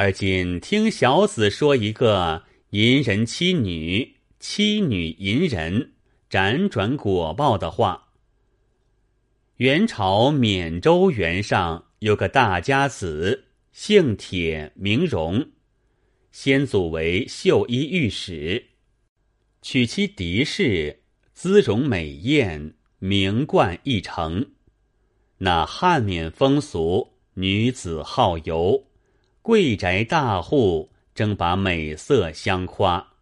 而今听小子说一个淫人妻女，妻女淫人，辗转果报的话。元朝缅州原上有个大家子，姓铁，名荣，先祖为绣衣御史，娶妻狄氏，姿容美艳，名冠一城。那汉缅风俗，女子好游，贵宅大户争把美色相夸。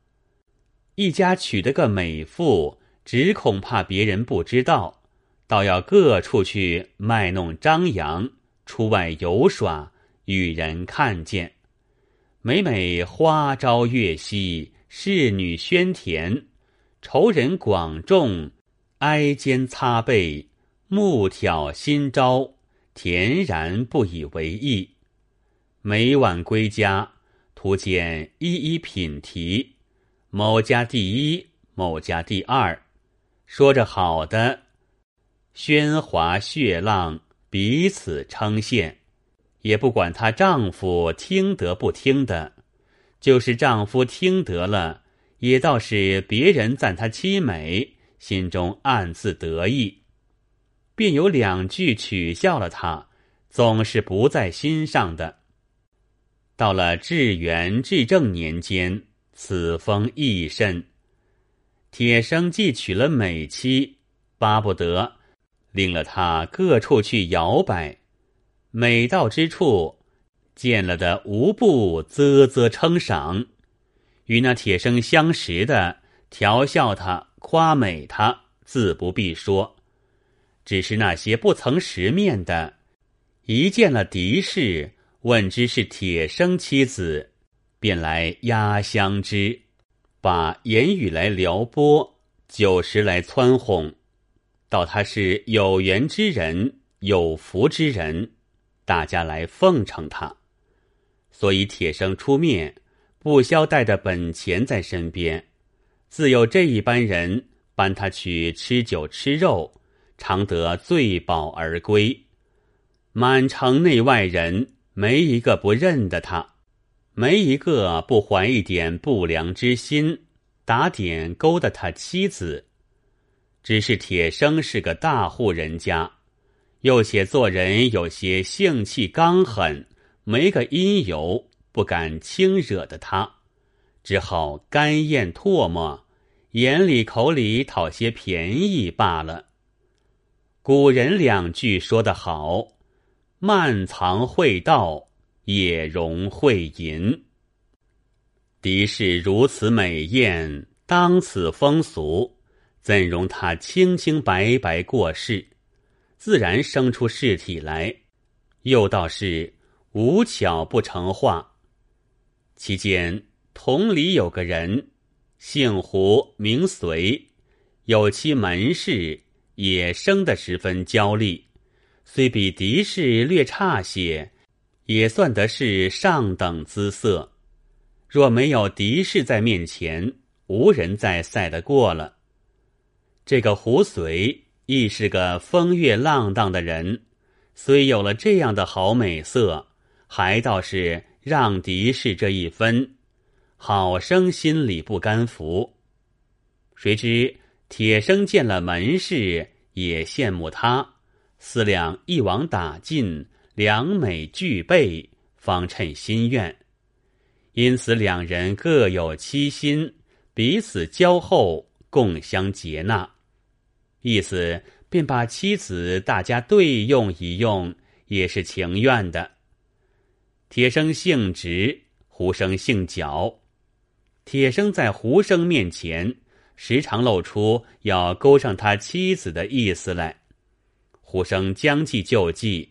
一家娶得个美妇，只恐怕别人不知道。倒要各处去卖弄张扬，出外游耍，与人看见。每每花朝月夕，侍女喧甜，仇人广众，挨肩擦背，目挑心招，恬然不以为意。每晚归家，图见一一品题，某家第一，某家第二，说着好的。喧哗血浪，彼此称羡，也不管她丈夫听得不听的。就是丈夫听得了，也倒是别人赞她凄美，心中暗自得意，便有两句取笑了她，总是不在心上的。到了至元至正年间，此风亦甚。铁生既娶了美妻，巴不得。领了他各处去摇摆，每到之处，见了的无不啧啧称赏，与那铁生相识的调笑他、夸美他，自不必说。只是那些不曾识面的，一见了敌视，问之是铁生妻子，便来压香之，把言语来撩拨，酒食来蹿哄。道他是有缘之人，有福之人，大家来奉承他，所以铁生出面，不消带着本钱在身边，自有这一班人搬他去吃酒吃肉，常得醉饱而归。满城内外人没一个不认得他，没一个不怀一点不良之心，打点勾搭他妻子。只是铁生是个大户人家，又且做人有些性气刚狠，没个因由，不敢轻惹的他，只好干咽唾沫，眼里口里讨些便宜罢了。古人两句说得好：“慢藏会道，也容会淫。”敌是如此美艳，当此风俗。怎容他清清白白过世？自然生出事体来。又道是无巧不成话。其间同里有个人，姓胡名随，有其门氏，也生得十分娇丽，虽比狄氏略差些，也算得是上等姿色。若没有狄氏在面前，无人再赛得过了。这个胡遂亦是个风月浪荡的人，虽有了这样的好美色，还倒是让狄氏这一分，好生心里不甘服。谁知铁生见了门氏，也羡慕他，思量一网打尽，两美俱备，方称心愿。因此两人各有妻心，彼此交厚，共相接纳。意思便把妻子大家对用一用，也是情愿的。铁生姓直，胡生姓角。铁生在胡生面前，时常露出要勾上他妻子的意思来。胡生将计就计，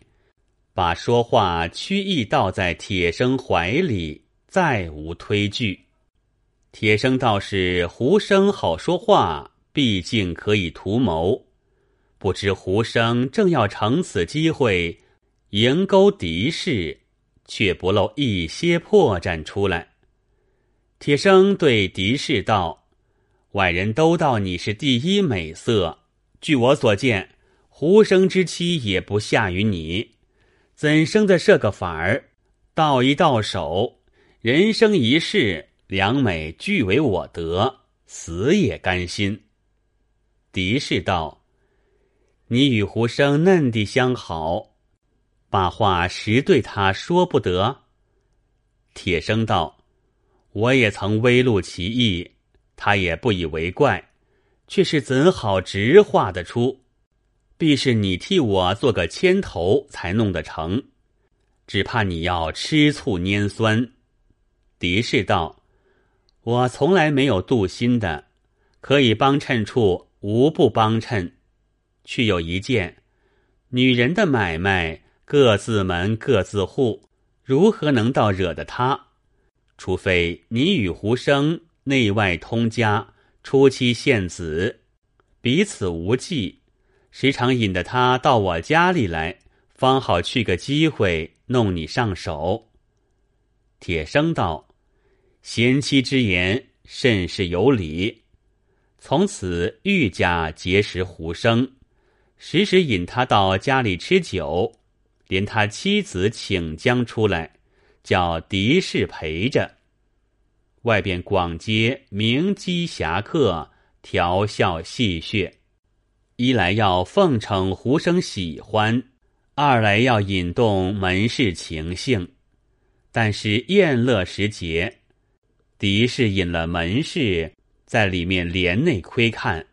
把说话曲意倒在铁生怀里，再无推拒。铁生倒是胡生好说话。毕竟可以图谋，不知胡生正要乘此机会迎勾敌士，却不露一些破绽出来。铁生对敌士道：“外人都道你是第一美色，据我所见，胡生之妻也不下于你，怎生的设个法儿，到一到手，人生一世，良美俱为我得，死也甘心。”狄氏道：“你与胡生嫩地相好，把话实对他说不得。”铁生道：“我也曾微露其意，他也不以为怪，却是怎好直话得出？必是你替我做个牵头，才弄得成。只怕你要吃醋拈酸。”狄氏道：“我从来没有妒心的，可以帮衬处。”无不帮衬，却有一件，女人的买卖各自门各自户，如何能到惹得他？除非你与胡生内外通家，初期献子，彼此无忌，时常引得他到我家里来，方好去个机会弄你上手。铁生道：“贤妻之言甚是有理。”从此愈加结识胡生，时时引他到家里吃酒，连他妻子请将出来，叫狄氏陪着。外边广街名妓侠客，调笑戏谑，一来要奉承胡生喜欢，二来要引动门市情性。但是宴乐时节，狄氏引了门市。在里面帘内窥看，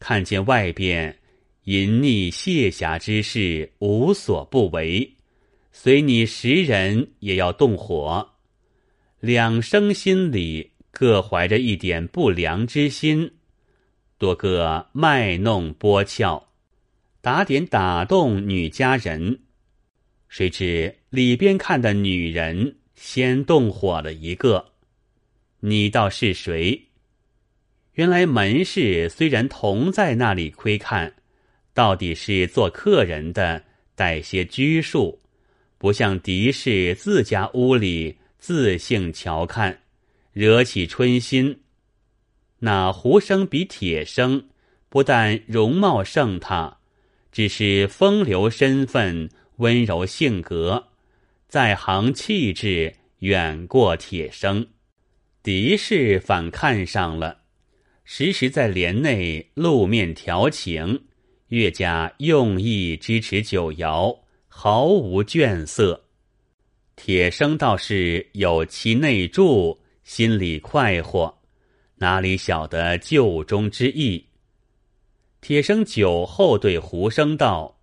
看见外边淫逆卸侠之事无所不为，随你识人也要动火。两生心里各怀着一点不良之心，多个卖弄拨俏，打点打动女家人。谁知里边看的女人先动火了一个，你道是谁？原来门市虽然同在那里窥看，到底是做客人的，带些拘束，不像狄氏自家屋里自性瞧看，惹起春心。那胡生比铁生，不但容貌胜他，只是风流身份、温柔性格，在行气质远过铁生，狄氏反看上了。时时在帘内露面调情，越加用意支持九瑶，毫无倦色。铁生倒是有其内助，心里快活，哪里晓得旧中之意？铁生酒后对胡生道：“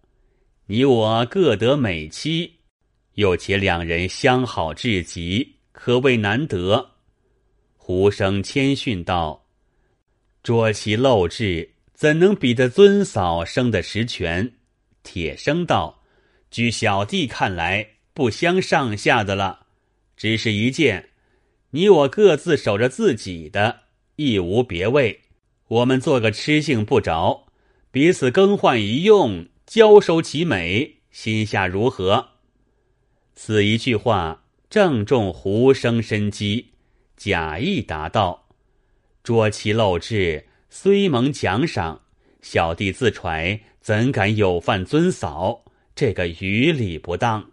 你我各得美妻，又且两人相好至极，可谓难得。”胡生谦逊道。捉其陋质，怎能比得尊嫂生的实权？铁生道：“据小弟看来，不相上下的了。只是一件，你我各自守着自己的，亦无别位。我们做个吃性不着，彼此更换一用，交收其美，心下如何？”此一句话正中胡生身机，假意答道。捉其陋质，虽蒙奖赏，小弟自揣，怎敢有犯尊嫂？这个于理不当。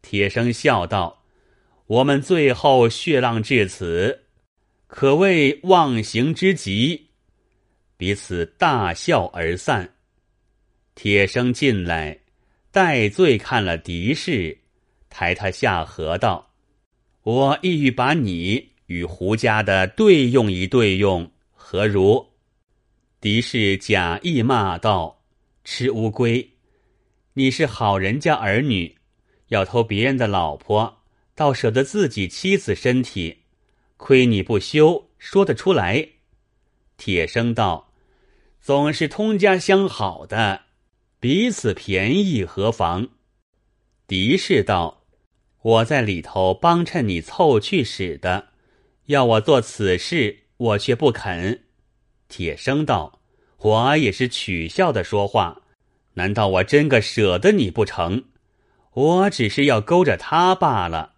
铁生笑道：“我们最后血浪至此，可谓忘形之极。”彼此大笑而散。铁生进来，戴罪看了狄氏，抬他下河道：“我意欲把你。”与胡家的对用一对用，何如？狄氏假意骂道：“吃乌龟！你是好人家儿女，要偷别人的老婆，倒舍得自己妻子身体，亏你不羞，说得出来。”铁生道：“总是通家相好的，彼此便宜何妨？”狄氏道：“我在里头帮衬你凑去使的。”要我做此事，我却不肯。铁生道：“我也是取笑的说话，难道我真个舍得你不成？我只是要勾着他罢了。”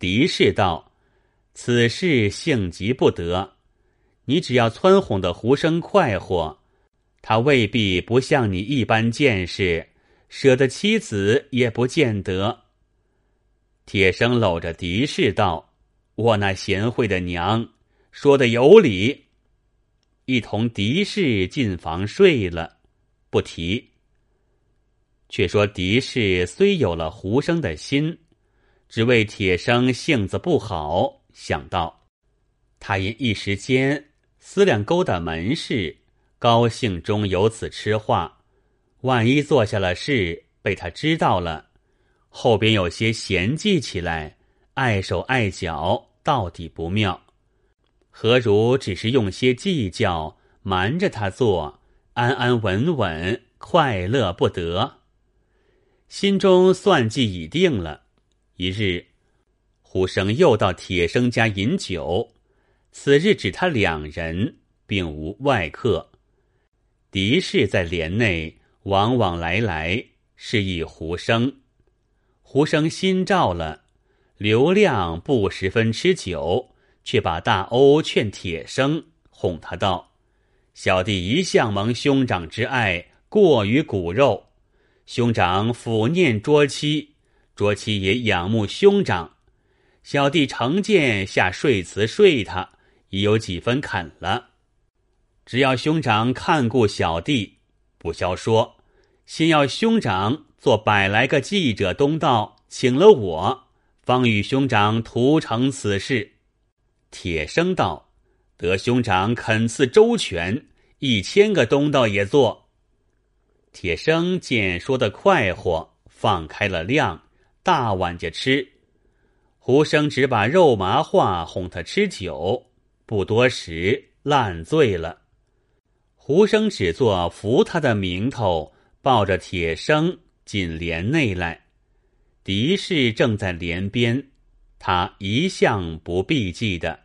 狄氏道：“此事性急不得，你只要撺哄的胡生快活，他未必不像你一般见识，舍得妻子也不见得。”铁生搂着狄氏道：“我那贤惠的娘说的有理。”一同狄氏进房睡了，不提。却说狄氏虽有了胡生的心，只为铁生性子不好，想到他因一时间思量勾搭门事，高兴中有此痴话，万一做下了事被他知道了，后边有些嫌忌起来，碍手碍脚，到底不妙。何如只是用些计较，瞒着他做，安安稳稳，快乐不得？心中算计已定了。一日，胡生又到铁生家饮酒，此日只他两人，并无外客。狄氏在帘内往往来来，示意胡生。胡生心照了，刘亮不十分吃酒。却把大欧劝铁生，哄他道：“小弟一向蒙兄长之爱，过于骨肉。兄长抚念卓妻，卓妻也仰慕兄长。小弟成见下睡辞睡他，已有几分肯了。只要兄长看顾小弟，不消说，先要兄长做百来个记者东道，请了我，方与兄长图成此事。”铁生道：“得兄长肯赐周全，一千个东道也做。”铁生见说的快活，放开了量，大碗家吃。胡生只把肉麻话哄他吃酒，不多时烂醉了。胡生只做扶他的名头，抱着铁生进帘内来。狄氏正在帘边，他一向不避忌的。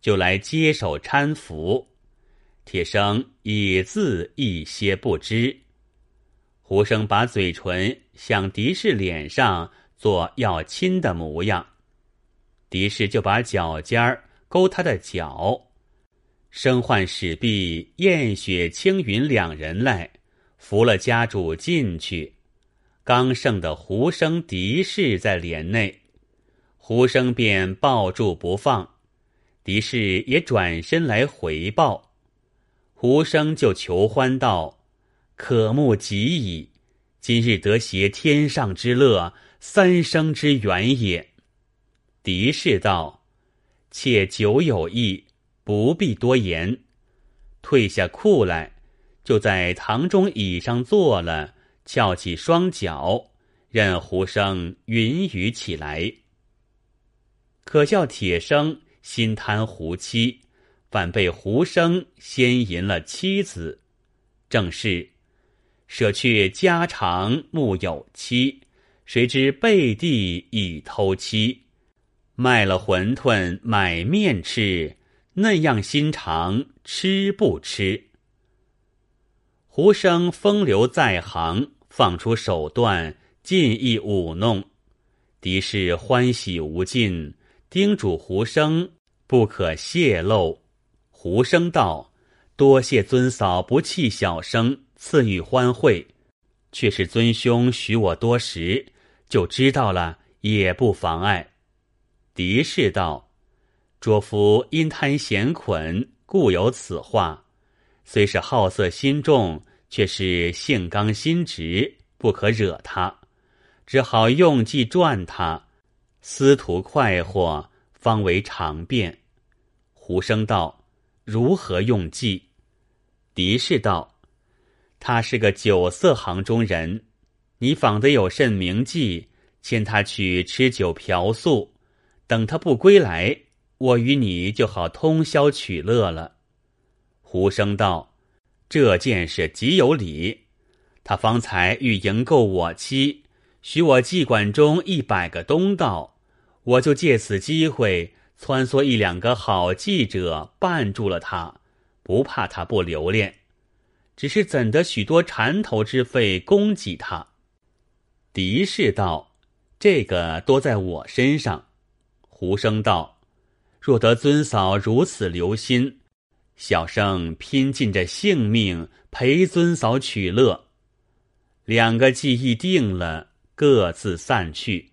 就来接手搀扶，铁生也自一些不知。胡生把嘴唇向狄氏脸上做要亲的模样，狄氏就把脚尖儿勾他的脚。生唤史弼、燕雪、青云两人来扶了家主进去。刚剩的胡生、狄氏在帘内，胡生便抱住不放。狄氏也转身来回报，胡生就求欢道：“可慕极矣！今日得携天上之乐，三生之缘也。”狄氏道：“妾久有意，不必多言。”退下裤来，就在堂中椅上坐了，翘起双脚，任胡生云雨起来。可笑铁生。心贪胡妻，反被胡生先淫了妻子。正是舍却家常木有妻，谁知背地已偷妻。卖了馄饨买面吃，那样心肠吃不吃？胡生风流在行，放出手段，尽意舞弄，敌士欢喜无尽，叮嘱胡生。不可泄露。胡生道：“多谢尊嫂不弃小生，赐予欢会。却是尊兄许我多时，就知道了，也不妨碍。”狄氏道：“卓夫因贪闲捆，故有此话。虽是好色心重，却是性刚心直，不可惹他。只好用计赚他，司徒快活。”方为常便。胡生道：“如何用计？”狄氏道：“他是个酒色行中人，你仿得有甚名计，牵他去吃酒嫖宿，等他不归来，我与你就好通宵取乐了。”胡生道：“这件事极有理。他方才欲营购我妻，许我妓馆中一百个东道。”我就借此机会穿梭一两个好记者绊住了他，不怕他不留恋，只是怎得许多缠头之费供给他？狄氏道：“这个多在我身上。”胡生道：“若得尊嫂如此留心，小生拼尽着性命陪尊嫂取乐。”两个计议定了，各自散去。